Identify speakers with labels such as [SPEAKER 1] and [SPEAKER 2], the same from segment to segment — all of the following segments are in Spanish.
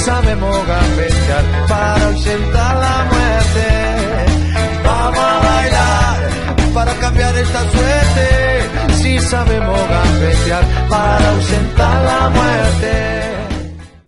[SPEAKER 1] Sabemos gambetear para ausentar la muerte. Vamos a bailar para cambiar esta suerte. Si sabemos gambetear para ausentar la muerte.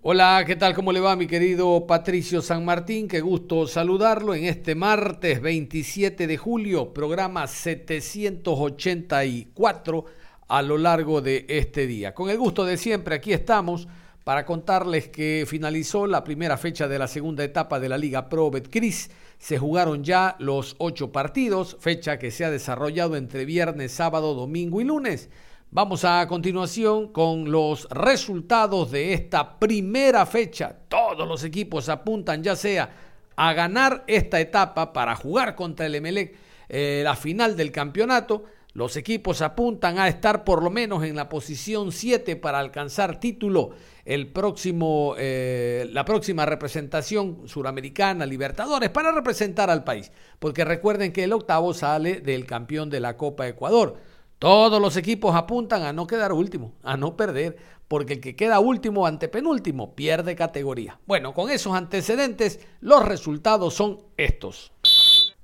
[SPEAKER 2] Hola, ¿qué tal? ¿Cómo le va mi querido Patricio San Martín? Qué gusto saludarlo en este martes 27 de julio, programa 784 a lo largo de este día. Con el gusto de siempre, aquí estamos para contarles que finalizó la primera fecha de la segunda etapa de la Liga Pro Betcris. Se jugaron ya los ocho partidos, fecha que se ha desarrollado entre viernes, sábado, domingo y lunes. Vamos a continuación con los resultados de esta primera fecha. Todos los equipos apuntan ya sea a ganar esta etapa para jugar contra el Emelec eh, la final del campeonato. Los equipos apuntan a estar por lo menos en la posición 7 para alcanzar título el próximo, eh, la próxima representación suramericana, Libertadores, para representar al país. Porque recuerden que el octavo sale del campeón de la Copa Ecuador. Todos los equipos apuntan a no quedar último, a no perder, porque el que queda último ante penúltimo pierde categoría. Bueno, con esos antecedentes, los resultados son estos.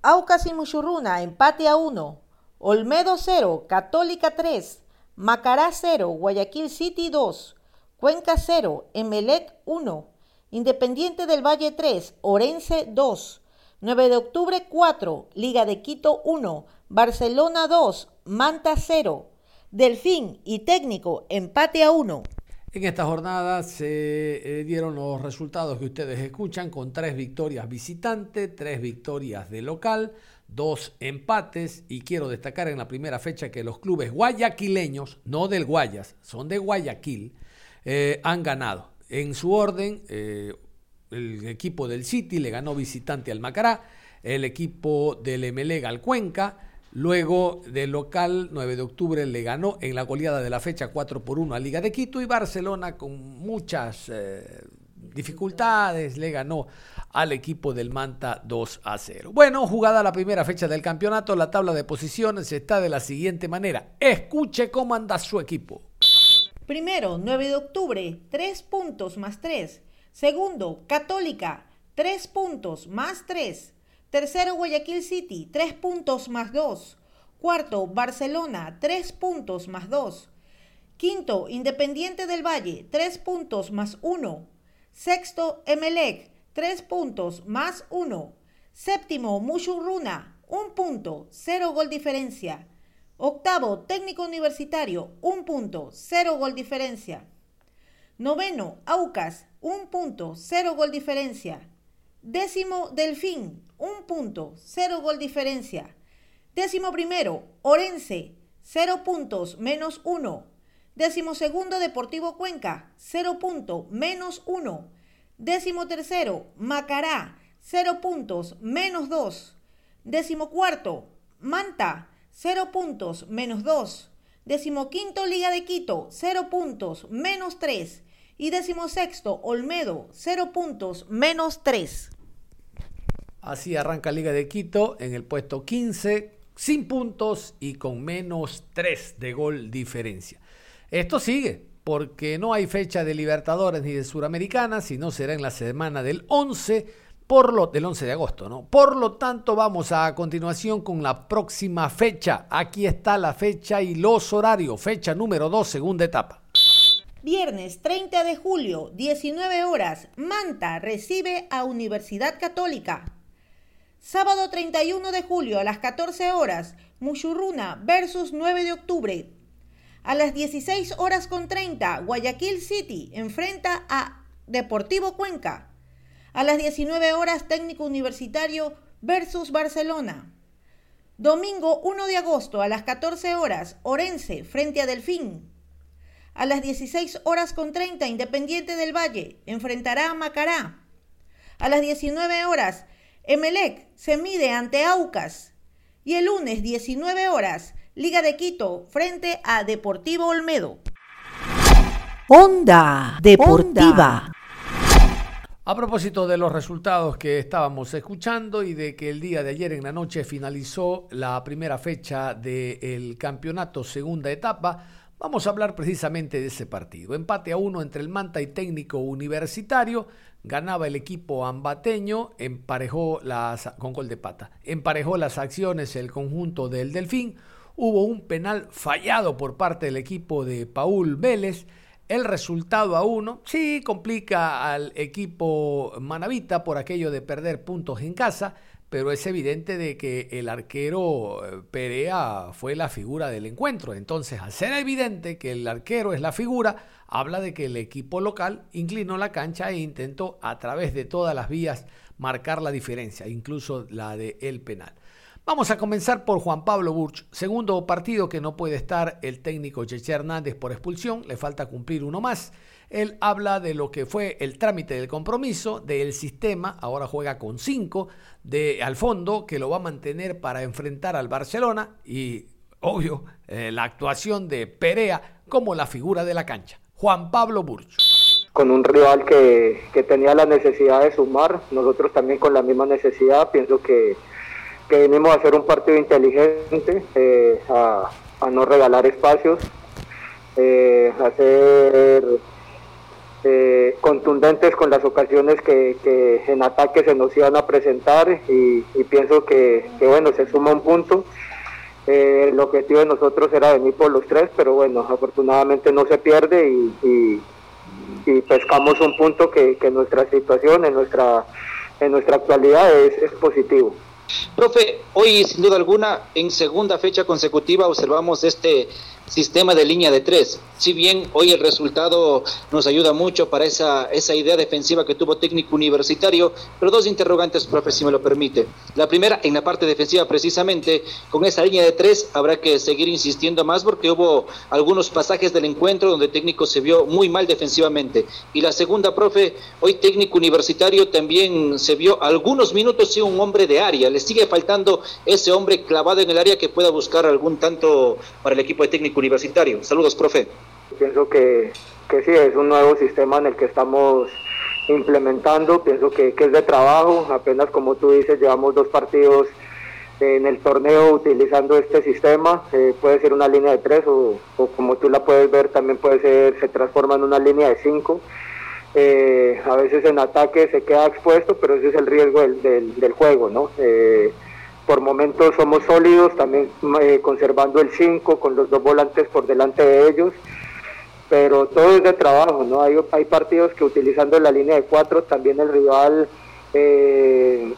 [SPEAKER 3] Aucas y Muchurruna, empate a 1. Olmedo 0, Católica 3. Macará 0, Guayaquil City 2. Cuenca 0, Emelec 1, Independiente del Valle 3, Orense 2, 9 de octubre 4, Liga de Quito 1, Barcelona 2, Manta 0, Delfín y Técnico empate a 1.
[SPEAKER 2] En esta jornada se eh, dieron los resultados que ustedes escuchan con tres victorias visitantes, tres victorias de local, dos empates y quiero destacar en la primera fecha que los clubes guayaquileños, no del Guayas, son de Guayaquil, eh, han ganado. En su orden, eh, el equipo del City le ganó visitante al Macará, el equipo del Emelega al Cuenca, luego del local 9 de octubre le ganó en la goleada de la fecha 4 por 1 a Liga de Quito y Barcelona con muchas eh, dificultades le ganó al equipo del Manta 2 a 0. Bueno, jugada la primera fecha del campeonato, la tabla de posiciones está de la siguiente manera. Escuche cómo anda su equipo.
[SPEAKER 3] Primero, 9 de octubre, 3 puntos más 3. Segundo, Católica, 3 puntos más 3. Tercero, Guayaquil City, 3 puntos más 2. Cuarto, Barcelona, 3 puntos más 2. Quinto, Independiente del Valle, 3 puntos más 1. Sexto, Emelec, 3 puntos más 1. Séptimo, Mushurruna, 1 punto, 0 gol diferencia. Octavo, técnico universitario, un punto, cero gol diferencia. Noveno, Aucas, un punto, cero gol diferencia. Décimo, Delfín, un punto, cero gol diferencia. Décimo primero, Orense, cero puntos, menos uno. Décimo segundo, Deportivo Cuenca, cero punto, menos uno. Décimo tercero, Macará, cero puntos, menos dos. Décimo cuarto, Manta, 0 puntos, menos 2. Decimoquinto Liga de Quito, 0 puntos, menos 3. Y decimosexto Olmedo, 0 puntos, menos 3.
[SPEAKER 2] Así arranca Liga de Quito en el puesto 15, sin puntos y con menos 3 de gol diferencia. Esto sigue, porque no hay fecha de Libertadores ni de Suramericana, sino será en la semana del 11 por lo, del 11 de agosto, ¿no? Por lo tanto, vamos a, continuación con la próxima fecha. Aquí está la fecha y los horarios. Fecha número 2, segunda etapa.
[SPEAKER 3] Viernes 30 de julio, 19 horas, Manta recibe a Universidad Católica. Sábado 31 de julio a las 14 horas, Muchurruna versus 9 de octubre. A las 16 horas con 30, Guayaquil City enfrenta a Deportivo Cuenca. A las 19 horas, técnico universitario versus Barcelona. Domingo 1 de agosto a las 14 horas, Orense frente a Delfín. A las 16 horas con 30, Independiente del Valle enfrentará a Macará. A las 19 horas, Emelec se mide ante Aucas. Y el lunes 19 horas, Liga de Quito frente a Deportivo Olmedo.
[SPEAKER 2] Onda Deportiva. A propósito de los resultados que estábamos escuchando y de que el día de ayer en la noche finalizó la primera fecha del campeonato segunda etapa, vamos a hablar precisamente de ese partido. Empate a uno entre el Manta y Técnico Universitario, ganaba el equipo ambateño, emparejó las con gol de pata, emparejó las acciones el conjunto del Delfín, hubo un penal fallado por parte del equipo de Paul Vélez el resultado a uno sí complica al equipo manavita por aquello de perder puntos en casa, pero es evidente de que el arquero eh, Perea fue la figura del encuentro. Entonces, al ser evidente que el arquero es la figura, habla de que el equipo local inclinó la cancha e intentó a través de todas las vías marcar la diferencia, incluso la de el penal. Vamos a comenzar por Juan Pablo Burch, segundo partido que no puede estar el técnico Cheche Hernández por expulsión, le falta cumplir uno más. Él habla de lo que fue el trámite del compromiso, del sistema, ahora juega con cinco, de al fondo, que lo va a mantener para enfrentar al Barcelona y, obvio, eh, la actuación de Perea como la figura de la cancha. Juan Pablo Burch.
[SPEAKER 4] Con un rival que, que tenía la necesidad de sumar, nosotros también con la misma necesidad, pienso que que venimos a hacer un partido inteligente, eh, a, no regalar espacios, eh, a ser eh, contundentes con las ocasiones que, en ataque se nos iban a presentar y, pienso que, bueno, se suma un punto. el objetivo de nosotros era venir por los tres, pero bueno, afortunadamente no se pierde y, pescamos un punto que, en nuestra situación, en nuestra, en nuestra actualidad es positivo.
[SPEAKER 5] Profe, hoy sin duda alguna, en segunda fecha consecutiva observamos este sistema de línea de tres. Si bien hoy el resultado nos ayuda mucho para esa, esa idea defensiva que tuvo técnico universitario, pero dos interrogantes, profe, si me lo permite. La primera, en la parte defensiva precisamente, con esa línea de tres habrá que seguir insistiendo más porque hubo algunos pasajes del encuentro donde técnico se vio muy mal defensivamente. Y la segunda, profe, hoy técnico universitario también se vio algunos minutos sí un hombre de área. Le sigue faltando ese hombre clavado en el área que pueda buscar algún tanto para el equipo de técnico universitario. Saludos, profe.
[SPEAKER 4] Pienso que, que sí, es un nuevo sistema en el que estamos implementando, pienso que, es de trabajo, apenas como tú dices, llevamos dos partidos en el torneo utilizando este sistema, eh, puede ser una línea de tres o, como tú la puedes ver también puede ser, se transforma en una línea de cinco. Eh, a veces en ataque se queda expuesto, pero ese es el riesgo del, del, juego, ¿no? Eh, por momentos somos sólidos, también eh, conservando el 5 con los dos volantes por delante de ellos, pero todo es de trabajo, ¿no? Hay, partidos que utilizando la línea de 4 también el rival eh,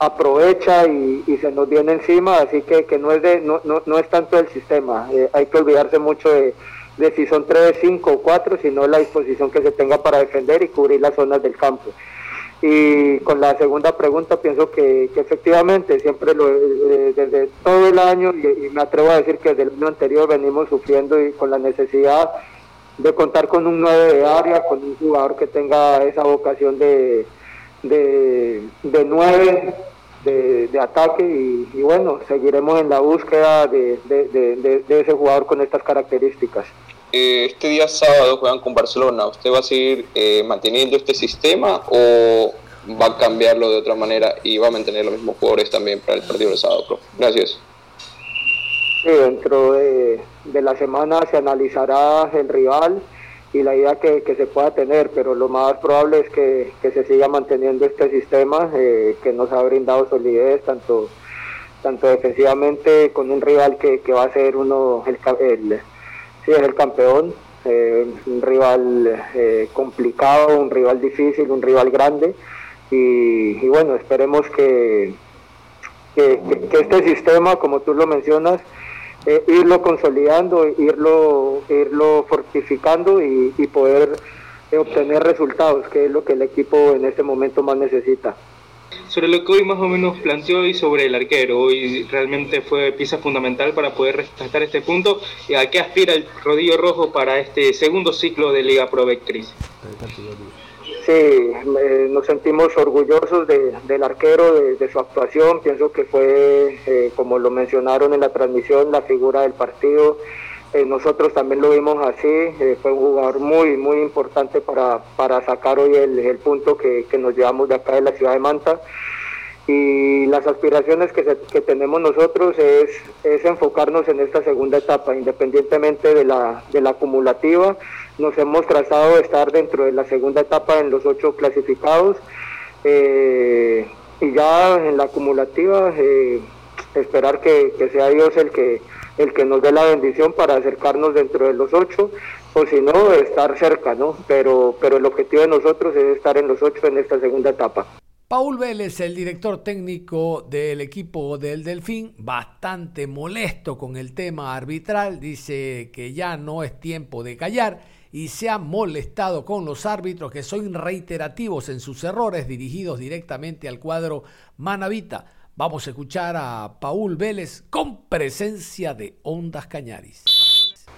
[SPEAKER 4] aprovecha y, se nos viene encima, así que, que no, es de, no, no, no es tanto el sistema, eh, hay que olvidarse mucho de, de si son 3, 5 o 4, sino la disposición que se tenga para defender y cubrir las zonas del campo. Y con la segunda pregunta pienso que, efectivamente siempre lo, eh, desde todo el año y, me atrevo a decir que desde el año anterior venimos sufriendo y con la necesidad de contar con un 9 de área, con un jugador que tenga esa vocación de, de, de 9 de, ataque y, bueno, seguiremos en la búsqueda de, de ese jugador con estas características.
[SPEAKER 6] Eh, este día sábado juegan con Barcelona. ¿Usted va a seguir eh, manteniendo este sistema o va a cambiarlo de otra manera y va a mantener los mismos jugadores también para el partido del sábado, Gracias.
[SPEAKER 4] Sí, dentro de, la semana se analizará el rival y la idea que, se pueda tener, pero lo más probable es que, se siga manteniendo este sistema eh, que nos ha brindado solidez tanto tanto defensivamente con un rival que, va a ser uno el, el es el campeón, eh, un rival eh, complicado, un rival difícil, un rival grande. Y, bueno, esperemos que, que, este sistema, como tú lo mencionas, eh, irlo consolidando, irlo, irlo fortificando y, poder obtener resultados, que es lo que el equipo en este momento más necesita.
[SPEAKER 7] Sobre lo que hoy más o menos planteó y sobre el arquero. Hoy realmente fue pieza fundamental para poder rescatar este punto. ¿Y a qué aspira el rodillo rojo para este segundo ciclo de Liga Pro Betcris?
[SPEAKER 4] Sí, nos sentimos orgullosos del arquero, de, su actuación. Pienso que fue, eh, como lo mencionaron en la transmisión, la figura del partido. Eh, nosotros también lo vimos así. fue un jugador muy, muy importante para, para sacar hoy el, punto que, que, nos llevamos de acá de la ciudad de Manta. Y las aspiraciones que, que tenemos nosotros es, es enfocarnos en esta segunda etapa, independientemente de la, de la acumulativa nos hemos trazado de estar dentro de la segunda etapa en los ocho clasificados eh, y ya en la acumulativa eh, esperar que, sea Dios el que el que nos dé la bendición para acercarnos dentro de los ocho o si no estar cerca no pero pero el objetivo de nosotros es estar en los ocho en esta segunda etapa
[SPEAKER 2] Paul Vélez, el director técnico del equipo del Delfín, bastante molesto con el tema arbitral, dice que ya no es tiempo de callar y se ha molestado con los árbitros que son reiterativos en sus errores dirigidos directamente al cuadro Manavita. Vamos a escuchar a Paul Vélez con presencia de Ondas Cañaris.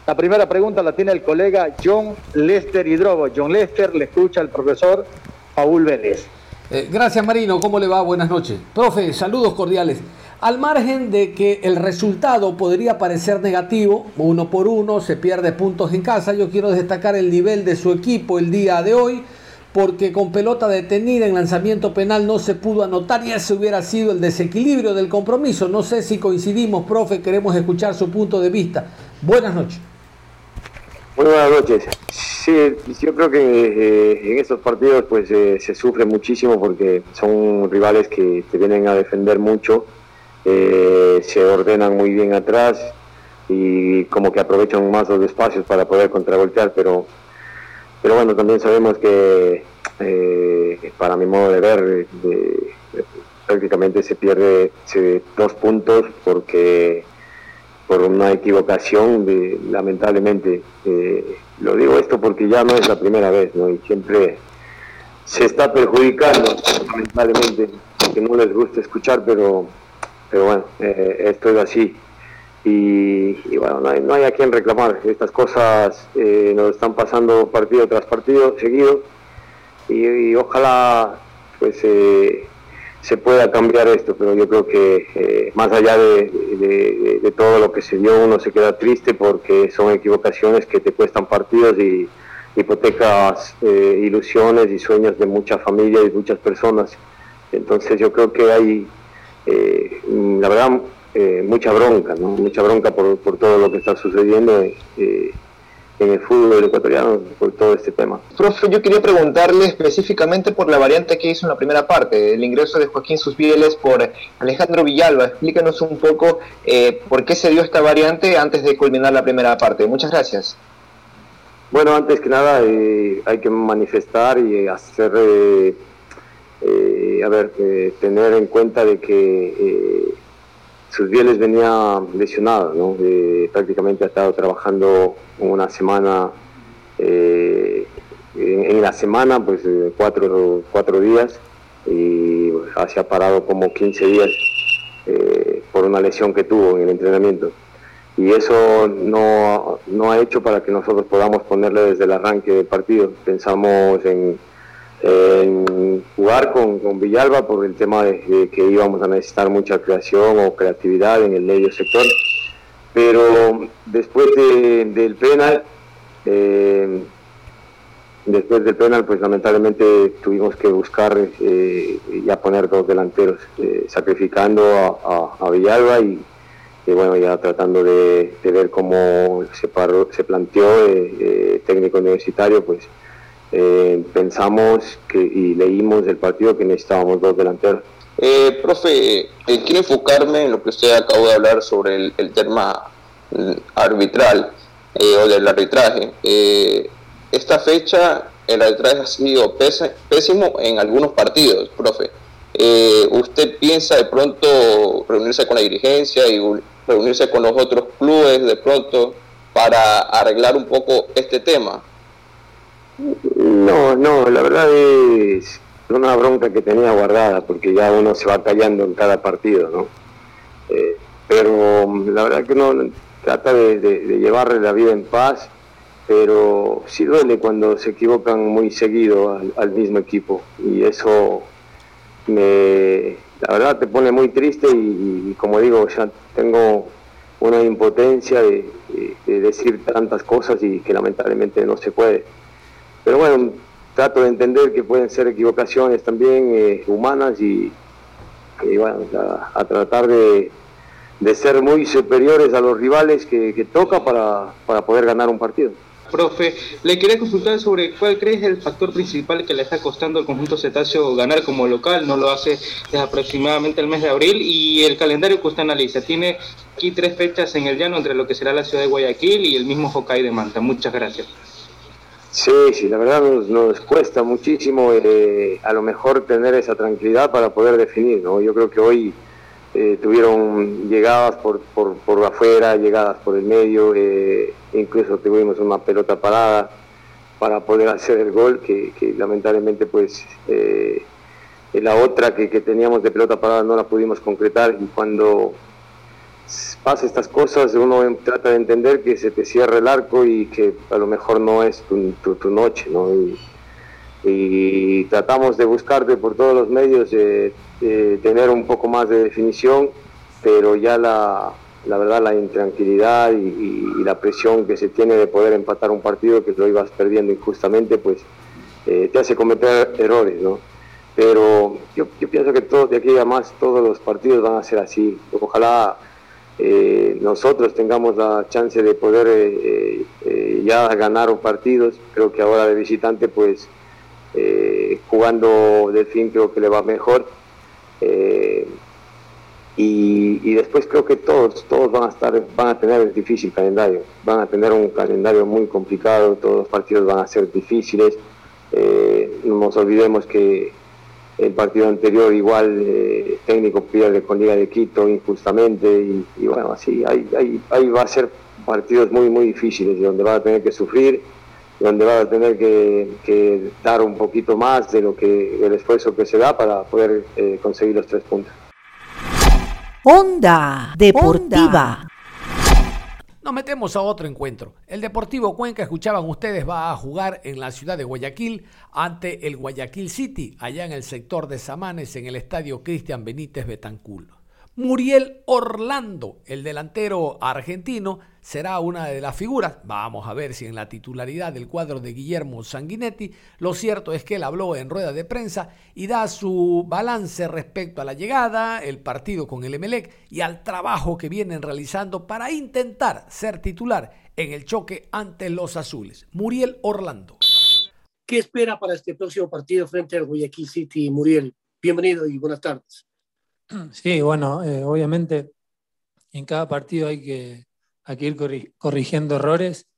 [SPEAKER 8] La primera pregunta la tiene el colega John Lester Hidrobo. John Lester le escucha al profesor Paul Vélez.
[SPEAKER 2] Eh, gracias Marino, ¿cómo le va? Buenas noches. Profe, saludos cordiales. Al margen de que el resultado podría parecer negativo, uno por uno, se pierde puntos en casa, yo quiero destacar el nivel de su equipo el día de hoy, porque con pelota detenida en lanzamiento penal no se pudo anotar y ese hubiera sido el desequilibrio del compromiso. No sé si coincidimos, profe, queremos escuchar su punto de vista. Buenas noches.
[SPEAKER 8] Muy buenas noches. Sí, yo creo que eh, en estos partidos pues eh, se sufre muchísimo porque son rivales que te vienen a defender mucho eh, se ordenan muy bien atrás y como que aprovechan más los espacios para poder contragolpear, pero, pero bueno, también sabemos que eh, para mi modo de ver prácticamente se pierde dos puntos porque por una equivocación lamentablemente eh, lo digo esto porque ya no es la primera vez ¿no? y siempre se está perjudicando lamentablemente que no les gusta escuchar pero pero bueno, eh, esto es así. Y, bueno, no hay, no hay, a quien reclamar. Estas cosas eh, nos están pasando partido tras partido seguido y, ojalá pues eh, se pueda cambiar esto, pero yo creo que eh, más allá de, todo lo que se dio uno se queda triste porque son equivocaciones que te cuestan partidos y hipotecas ilusiones y sueños de muchas familias y muchas personas. Entonces yo creo que hay eh, la verdad, eh, mucha bronca, ¿no? mucha bronca por, por, todo lo que está sucediendo eh, en el fútbol ecuatoriano, por todo este tema.
[SPEAKER 9] Profe, yo quería preguntarle específicamente por la variante que hizo en la primera parte, el ingreso de Joaquín Susbieles por Alejandro Villalba. Explícanos un poco por qué se dio esta variante antes de culminar la primera parte. Muchas gracias.
[SPEAKER 8] Bueno, antes que nada hay que manifestar y hacer eh, a ver, eh, tener en cuenta de que eh, sus bieles venía lesionado, ¿no? prácticamente ha estado trabajando una semana, en, en, la semana, pues cuatro, cuatro días y se ha parado como 15 días por una lesión que tuvo en el entrenamiento. Y eso no, no ha hecho para que nosotros podamos ponerle desde el arranque del partido. Pensamos en en jugar con, Villalba por el tema de, que íbamos a necesitar mucha creación o creatividad en el medio sector. Pero después del penal, eh, después del penal, pues lamentablemente tuvimos que buscar eh, ya poner dos delanteros, eh, sacrificando a, Villalba y, bueno, ya tratando de, ver cómo se, paró, se planteó técnico universitario, pues eh, pensamos que, y leímos del partido que necesitábamos dos delanteros.
[SPEAKER 6] Eh, profe, eh, quiero enfocarme en lo que usted acabó de hablar sobre el, tema mm, arbitral o del arbitraje. esta fecha el arbitraje ha sido pésimo en algunos partidos, profe. ¿Usted piensa de pronto reunirse con la dirigencia y reunirse con los otros clubes de pronto para arreglar un poco este tema?
[SPEAKER 8] No, no, la verdad es una bronca que tenía guardada, porque ya uno se va callando en cada partido, ¿no? Eh, pero mm, la verdad que no trata de, llevarle la vida en paz, pero sí duele cuando se equivocan muy seguido al, mismo equipo y eso me, la verdad te pone muy triste y, como digo, ya tengo una impotencia de, decir tantas cosas y que lamentablemente no se puede. Pero bueno, trato de entender que pueden ser equivocaciones también eh, humanas y, bueno, a tratar de, ser muy superiores a los rivales que, toca para, poder ganar un partido.
[SPEAKER 7] Profe, le quería consultar sobre cuál crees el factor principal que le está costando al conjunto cetáceo ganar como local, no lo hace desde aproximadamente el mes de abril y el calendario que usted analiza. Tiene aquí tres fechas en el llano entre lo que será la ciudad de Guayaquil y el mismo Hokkaido de Manta. Muchas gracias.
[SPEAKER 8] Sí, sí, la verdad nos, cuesta muchísimo eh, a lo mejor tener esa tranquilidad para poder definir, ¿no? Yo creo que hoy eh, tuvieron llegadas por, por, por, afuera, llegadas por el medio, eh, incluso tuvimos una pelota parada para poder hacer el gol, que, lamentablemente pues eh, la otra que, teníamos de pelota parada no la pudimos concretar y cuando pasa estas cosas uno trata de entender que se te cierra el arco y que a lo mejor no es tu, tu, noche, ¿no? y tratamos de buscarte por todos los medios eh, tener un poco más de definición, pero ya la, la verdad la intranquilidad y, la presión que se tiene de poder empatar un partido que lo ibas perdiendo injustamente, pues eh, te hace cometer errores, ¿no? Pero yo, yo pienso que todos de aquí a más todos los partidos van a ser así. Ojalá eh, nosotros tengamos la chance de poder ya ganar partidos. Creo que ahora de visitante, pues eh, jugando del fin creo que le va mejor. Eh, y, después creo que todos, todos van a estar, van a tener el difícil calendario, van a tener un calendario muy complicado, todos los partidos van a ser difíciles. Eh, no nos olvidemos que el partido anterior igual técnico pierde con Liga de Quito injustamente y, bueno, así, ahí, ahí, va a ser partidos muy, muy difíciles donde va a tener que sufrir donde va a tener que, dar un poquito más de lo que el esfuerzo que se da para poder eh, conseguir los tres puntos.
[SPEAKER 3] Onda Deportiva.
[SPEAKER 2] Nos metemos a otro encuentro. El Deportivo Cuenca, escuchaban ustedes, va a jugar en la ciudad de Guayaquil ante el Guayaquil City, allá en el sector de Samanes, en el estadio Cristian Benítez Betanculo. Muriel Orlando, el delantero argentino, será una de las figuras. Vamos a ver si en la titularidad del cuadro de Guillermo Sanguinetti, lo cierto es que él habló en rueda de prensa y da su balance respecto a la llegada, el partido con el Emelec y al trabajo que vienen realizando para intentar ser titular en el choque ante los azules. Muriel Orlando.
[SPEAKER 10] ¿Qué espera para este próximo partido frente al Guayaquil City, Muriel? Bienvenido y buenas tardes.
[SPEAKER 11] Sí, bueno, eh, obviamente en cada partido hay que, ir corrigiendo errores,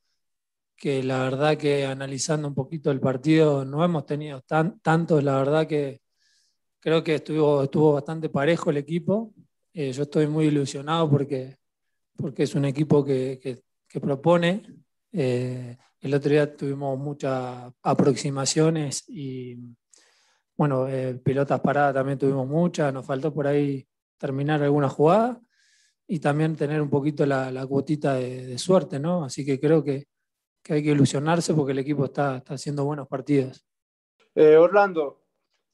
[SPEAKER 11] que la verdad que analizando un poquito el partido no hemos tenido tan, tantos, la verdad que creo que estuvo, estuvo bastante parejo el equipo. Eh, yo estoy muy ilusionado porque, porque es un equipo que, propone. Eh, el otro día tuvimos muchas aproximaciones y bueno, eh, pelotas paradas también tuvimos muchas, nos faltó por ahí terminar alguna jugada y también tener un poquito la, cuotita de, suerte, ¿no? Así que creo que, hay que ilusionarse porque el equipo está, haciendo buenos partidos.
[SPEAKER 12] Eh, Orlando,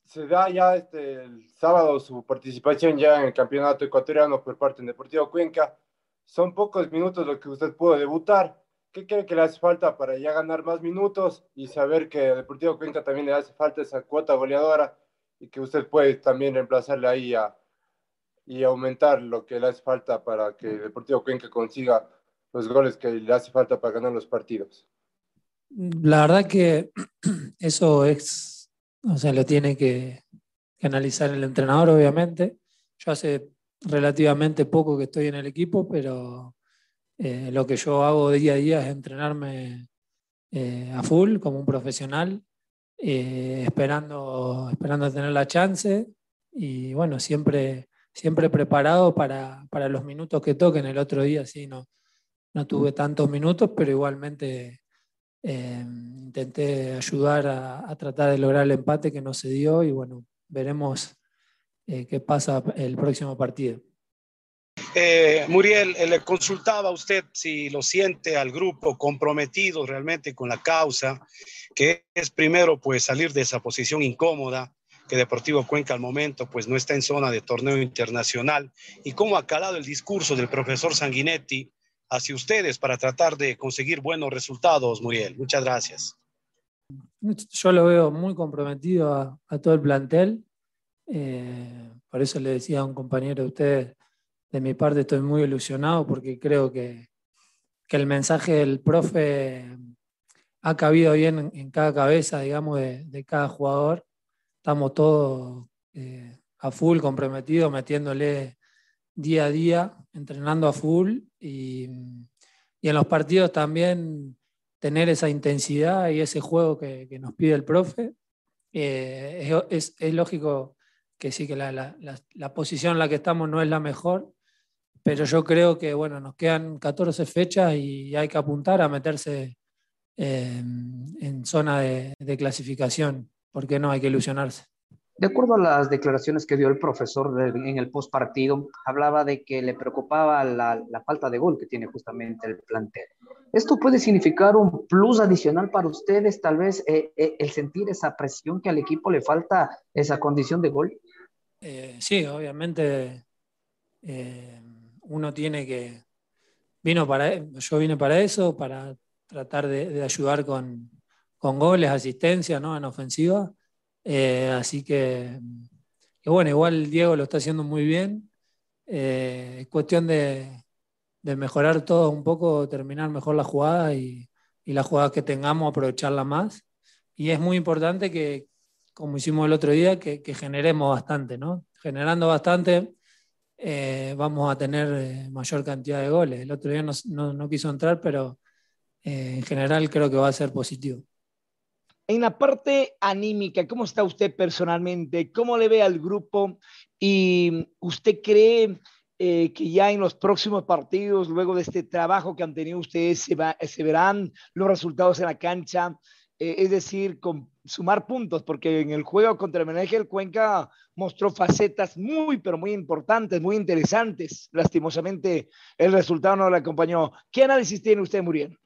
[SPEAKER 12] se da ya este, el sábado su participación ya en el campeonato ecuatoriano por parte del Deportivo Cuenca. Son pocos minutos los que usted pudo debutar. ¿Qué cree que le hace falta para ya ganar más minutos y saber que Deportivo Cuenca también le hace falta esa cuota goleadora y que usted puede también reemplazarle ahí y aumentar lo que le hace falta para que Deportivo Cuenca consiga los goles que le hace falta para ganar los partidos?
[SPEAKER 11] La verdad que eso es, o sea, lo tiene que, que analizar el entrenador, obviamente. Yo hace relativamente poco que estoy en el equipo, pero eh, lo que yo hago día a día es entrenarme eh, a full como un profesional, eh, esperando, esperando tener la chance y bueno, siempre, siempre preparado para, para, los minutos que toquen. El otro día sí, no, no tuve tantos minutos, pero igualmente eh, intenté ayudar a, tratar de lograr el empate que no se dio y bueno, veremos eh, qué pasa el próximo partido.
[SPEAKER 13] Eh, Muriel, le consultaba a usted si lo siente al grupo comprometido realmente con la causa, que es primero pues salir de esa posición incómoda, que Deportivo Cuenca al momento pues no está en zona de torneo internacional, y cómo ha calado el discurso del profesor Sanguinetti hacia ustedes para tratar de conseguir buenos resultados, Muriel. Muchas gracias.
[SPEAKER 11] Yo lo veo muy comprometido a, todo el plantel. Eh, por eso le decía a un compañero de ustedes, de mi parte estoy muy ilusionado porque creo que, el mensaje del profe ha cabido bien en, cada cabeza, digamos, de, cada jugador. Estamos todos eh, a full comprometidos, metiéndole día a día, entrenando a full y, en los partidos también tener esa intensidad y ese juego que, nos pide el profe. Eh, es, lógico que sí, que la, posición en la que estamos no es la mejor, pero yo creo que bueno, nos quedan 14 fechas y hay que apuntar a meterse eh, en zona de clasificación, porque no hay que ilusionarse.
[SPEAKER 14] De acuerdo a las declaraciones que dio el profesor en el post partido, hablaba de que le preocupaba la, falta de gol que tiene justamente el plantel. ¿Esto puede significar un plus adicional para ustedes, tal vez eh, eh, el sentir esa presión que al equipo le falta esa condición de gol?
[SPEAKER 11] Eh, sí, obviamente uno tiene que, vino para, yo vine para eso, para tratar de, ayudar con, con goles, asistencia ¿no? en ofensiva eh, así que, bueno, igual Diego lo está haciendo muy bien. Eh, es cuestión de, mejorar todo un poco, terminar mejor la jugada y, las jugadas que tengamos, aprovecharla más. Y es muy importante que, como hicimos el otro día, que, generemos bastante, ¿no? Generando bastante, eh, vamos a tener mayor cantidad de goles. El otro día no, no quiso entrar, pero en general creo que va a ser positivo.
[SPEAKER 15] En la parte anímica, ¿cómo está usted personalmente? ¿Cómo le ve al grupo? ¿Y usted cree eh, que ya en los próximos partidos, luego de este trabajo que han tenido ustedes, se, verán los resultados en la cancha? Eh, es decir, con, sumar puntos, porque en el juego contra el el Cuenca mostró facetas muy, pero muy importantes, muy interesantes. Lastimosamente, el resultado no le acompañó. ¿Qué análisis tiene usted, Muriel?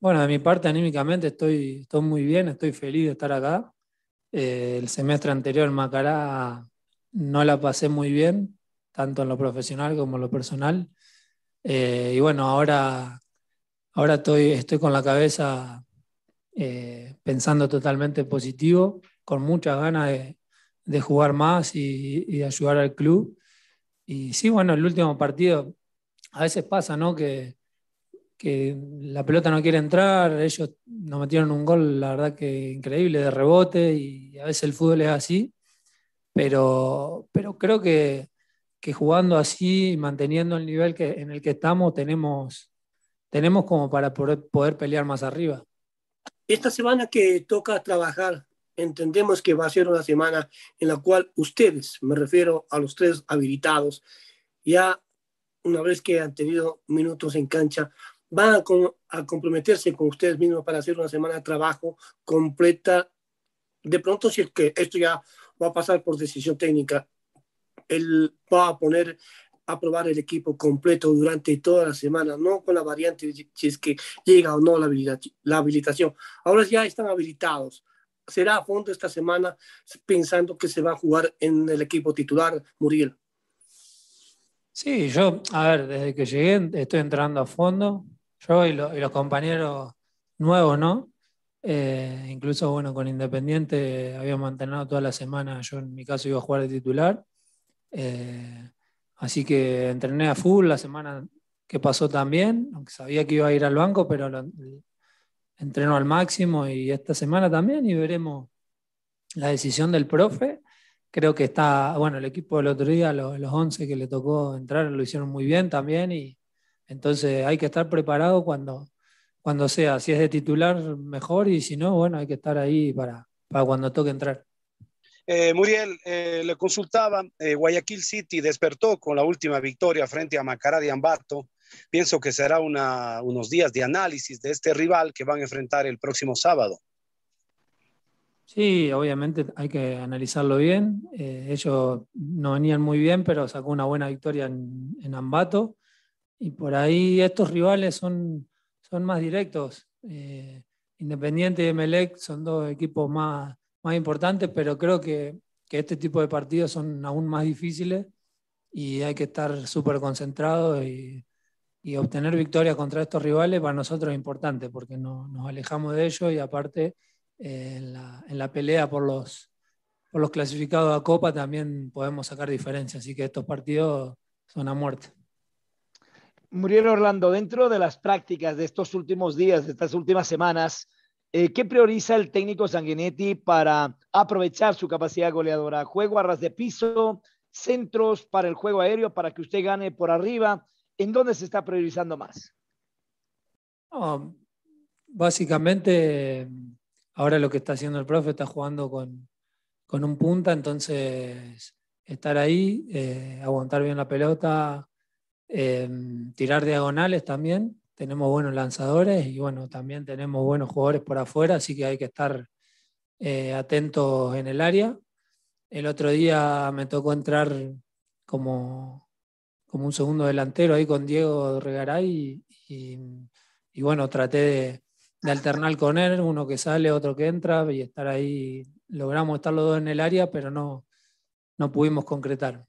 [SPEAKER 11] Bueno, de mi parte, anímicamente estoy, estoy muy bien, estoy feliz de estar acá. Eh, el semestre anterior en Macará no la pasé muy bien, tanto en lo profesional como en lo personal. Eh, y bueno, ahora, ahora estoy, estoy con la cabeza eh, pensando totalmente positivo, con muchas ganas de, jugar más y, y, de ayudar al club. Y sí, bueno, el último partido a veces pasa, ¿no? Que, que la pelota no quiere entrar, ellos nos metieron un gol, la verdad que increíble, de rebote, y a veces el fútbol es así, pero, pero creo que, que jugando así, manteniendo el nivel que, en el que estamos, tenemos, tenemos como para poder, poder pelear más arriba.
[SPEAKER 10] Esta semana que toca trabajar, entendemos que va a ser una semana en la cual ustedes, me refiero a los tres habilitados, ya una vez que han tenido minutos en cancha, van a, comprometerse con ustedes mismos para hacer una semana de trabajo completa. De pronto, si es que esto ya va a pasar por decisión técnica, él va a poner a probar el equipo completo durante toda la semana, no con la variante si es que llega o no la, la habilitación. Ahora ya están habilitados. Será a fondo esta semana pensando que se va a jugar en el equipo titular, Muriel.
[SPEAKER 11] Sí, yo, a ver, desde que llegué estoy entrando a fondo. Yo y, los compañeros nuevos, ¿no? Eh, incluso, bueno, con Independiente habíamos entrenado toda la semana. Yo, en mi caso, iba a jugar de titular. Eh, así que entrené a full la semana que pasó también, aunque sabía que iba a ir al banco, pero lo, al máximo y esta semana también y veremos la decisión del profe. Creo que está, bueno, el equipo del otro día, los, los 11 que le tocó entrar, lo hicieron muy bien también y, entonces hay que estar preparado cuando, cuando sea. Si es de titular, mejor, y si no, bueno, hay que estar ahí para, para cuando toque entrar.
[SPEAKER 13] Eh, Muriel, eh, le consultaba, eh, Guayaquil City despertó con la última victoria frente a Macará de Ambato. pienso que será una, unos días de análisis de este rival que van a enfrentar el próximo sábado.
[SPEAKER 11] Sí, obviamente hay que analizarlo bien. Eh, ellos no venían muy bien, pero sacó una buena victoria en, en Ambato. Y por ahí estos rivales son, son más directos. Eh, Independiente y Emelec son dos equipos más, más importantes, pero creo que, que este tipo de partidos son aún más difíciles y hay que estar súper concentrados y, y, obtener victorias contra estos rivales para nosotros es importante porque no, nos alejamos de ellos y aparte en, la, en, la, pelea por los, por los clasificados a Copa también podemos sacar diferencias, así que estos partidos son a muerte.
[SPEAKER 15] Muriel Orlando, dentro de las prácticas de estos últimos días, de estas últimas semanas, eh, ¿qué prioriza el técnico Sanguinetti para aprovechar su capacidad goleadora? ¿Juego a ras de piso? ¿Centros para el juego aéreo para que usted gane por arriba? ¿En dónde se está priorizando más?
[SPEAKER 11] Básicamente, ahora lo que está haciendo el profe está jugando con, con un punta, entonces estar ahí, eh, aguantar bien la pelota, eh, tirar diagonales también. Tenemos buenos lanzadores y bueno, también tenemos buenos jugadores por afuera, así que hay que estar eh, atentos en el área. El otro día me tocó entrar como, como un segundo delantero ahí con Diego Regaray y, y, bueno, traté de, de, alternar con él, uno que sale, otro que entra y estar ahí. Logramos estar los dos en el área, pero no, no pudimos concretar.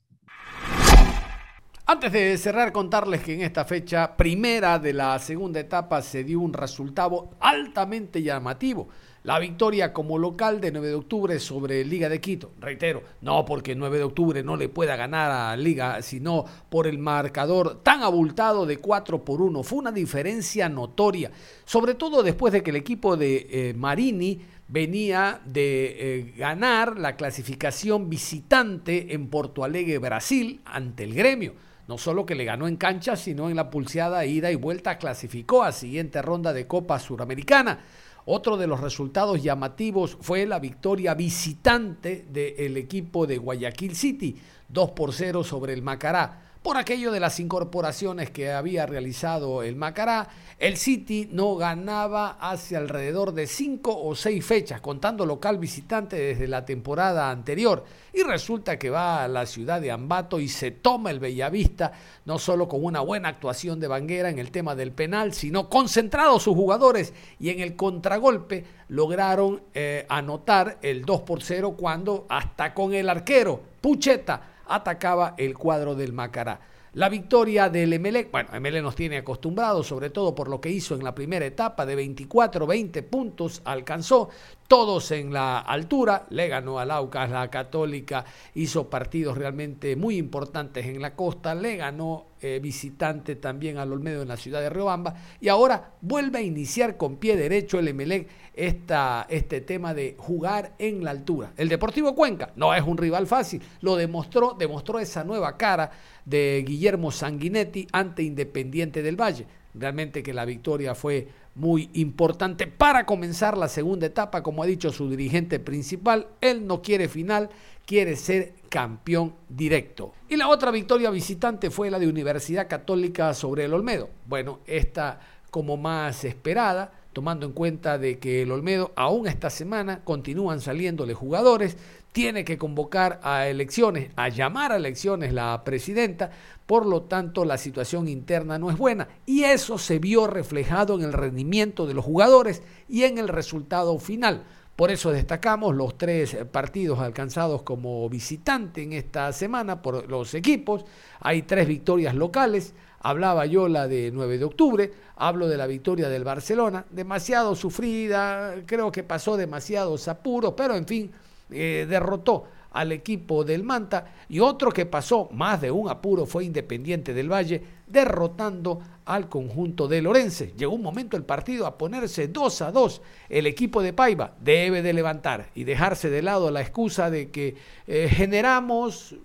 [SPEAKER 2] Antes de cerrar, contarles que en esta fecha primera de la segunda etapa se dio un resultado altamente llamativo. La victoria como local de 9 de octubre sobre Liga de Quito. Reitero, no porque 9 de octubre no le pueda ganar a Liga, sino por el marcador tan abultado de 4 por 1. Fue una diferencia notoria, sobre todo después de que el equipo de eh, Marini venía de eh, ganar la clasificación visitante en Porto Alegre, Brasil, ante el gremio. No solo que le ganó en cancha, sino en la pulseada ida y vuelta clasificó a siguiente ronda de Copa Suramericana. Otro de los resultados llamativos fue la victoria visitante del equipo de Guayaquil City, 2 por 0 sobre el Macará. Por aquello de las incorporaciones que había realizado el Macará, el City no ganaba hace alrededor de cinco o seis fechas, contando local visitante desde la temporada anterior. Y resulta que va a la ciudad de Ambato y se toma el Bellavista, no solo con una buena actuación de Banguera en el tema del penal, sino concentrados sus jugadores y en el contragolpe lograron eh, anotar el 2 por 0 cuando hasta con el arquero Pucheta atacaba el cuadro del Macará. La victoria del Emelec, bueno, Emelec nos tiene acostumbrados, sobre todo por lo que hizo en la primera etapa de 24, 20 puntos, alcanzó todos en la altura, le ganó al Aucas, la Católica hizo partidos realmente muy importantes en la costa, le ganó eh, visitante también al Olmedo en la ciudad de Riobamba y ahora vuelve a iniciar con pie derecho el Emelec esta, este tema de jugar en la altura. El Deportivo Cuenca no es un rival fácil, lo demostró, demostró esa nueva cara de Guillermo Sanguinetti ante Independiente del Valle. Realmente que la victoria fue muy importante para comenzar la segunda etapa, como ha dicho su dirigente principal, él no quiere final, quiere ser campeón directo. Y la otra victoria visitante fue la de Universidad Católica sobre el Olmedo. Bueno, esta como más esperada, tomando en cuenta de que el Olmedo aún esta semana continúan saliéndole jugadores, tiene que convocar a elecciones, a llamar a elecciones la presidenta, por lo tanto la situación interna no es buena y eso se vio reflejado en el rendimiento de los jugadores y en el resultado final. Por eso destacamos los tres partidos alcanzados como visitante en esta semana por los equipos. Hay tres victorias locales. Hablaba yo la de 9 de octubre, hablo de la victoria del Barcelona, demasiado sufrida, creo que pasó demasiados apuros, pero en fin, eh, derrotó al equipo del Manta y otro que pasó más de un apuro fue Independiente del Valle derrotando al conjunto de Lorense. Llegó un momento el partido a ponerse 2 a 2. El equipo de Paiva debe de levantar y dejarse de lado la excusa de que eh, generamos,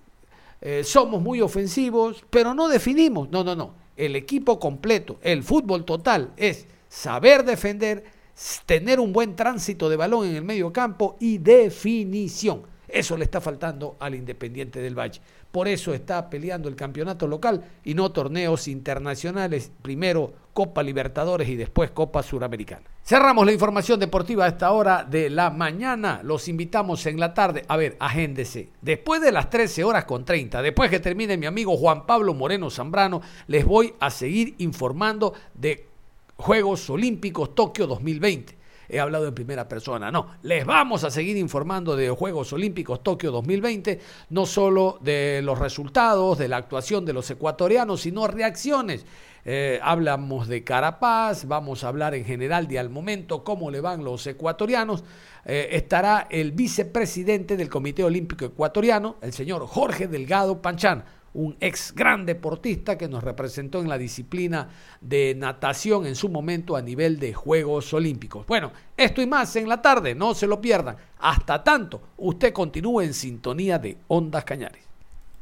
[SPEAKER 2] eh, somos muy ofensivos, pero no definimos. No, no, no. El equipo completo, el fútbol total es saber defender, tener un buen tránsito de balón en el medio campo y definición. Eso le está faltando al Independiente del Valle. Por eso está peleando el campeonato local y no torneos internacionales, primero Copa Libertadores y después Copa Suramericana. Cerramos la información deportiva a esta hora de la mañana. Los invitamos en la tarde. A ver, agéndese. Después de las 13 horas con 30, después que termine mi amigo Juan Pablo Moreno Zambrano, les voy a seguir informando de Juegos Olímpicos Tokio 2020 he hablado en primera persona. No, les vamos a seguir informando de Juegos Olímpicos Tokio 2020, no solo de los resultados, de la actuación de los ecuatorianos, sino reacciones. Eh, hablamos de Carapaz, vamos a hablar en general de al momento cómo le van los ecuatorianos. Eh, estará el vicepresidente del Comité Olímpico Ecuatoriano, el señor Jorge Delgado Panchán un ex gran deportista que nos representó en la disciplina de natación en su momento a nivel de Juegos Olímpicos. Bueno, esto y más en la tarde, no se lo pierdan. Hasta tanto, usted continúe en sintonía de Ondas Cañares.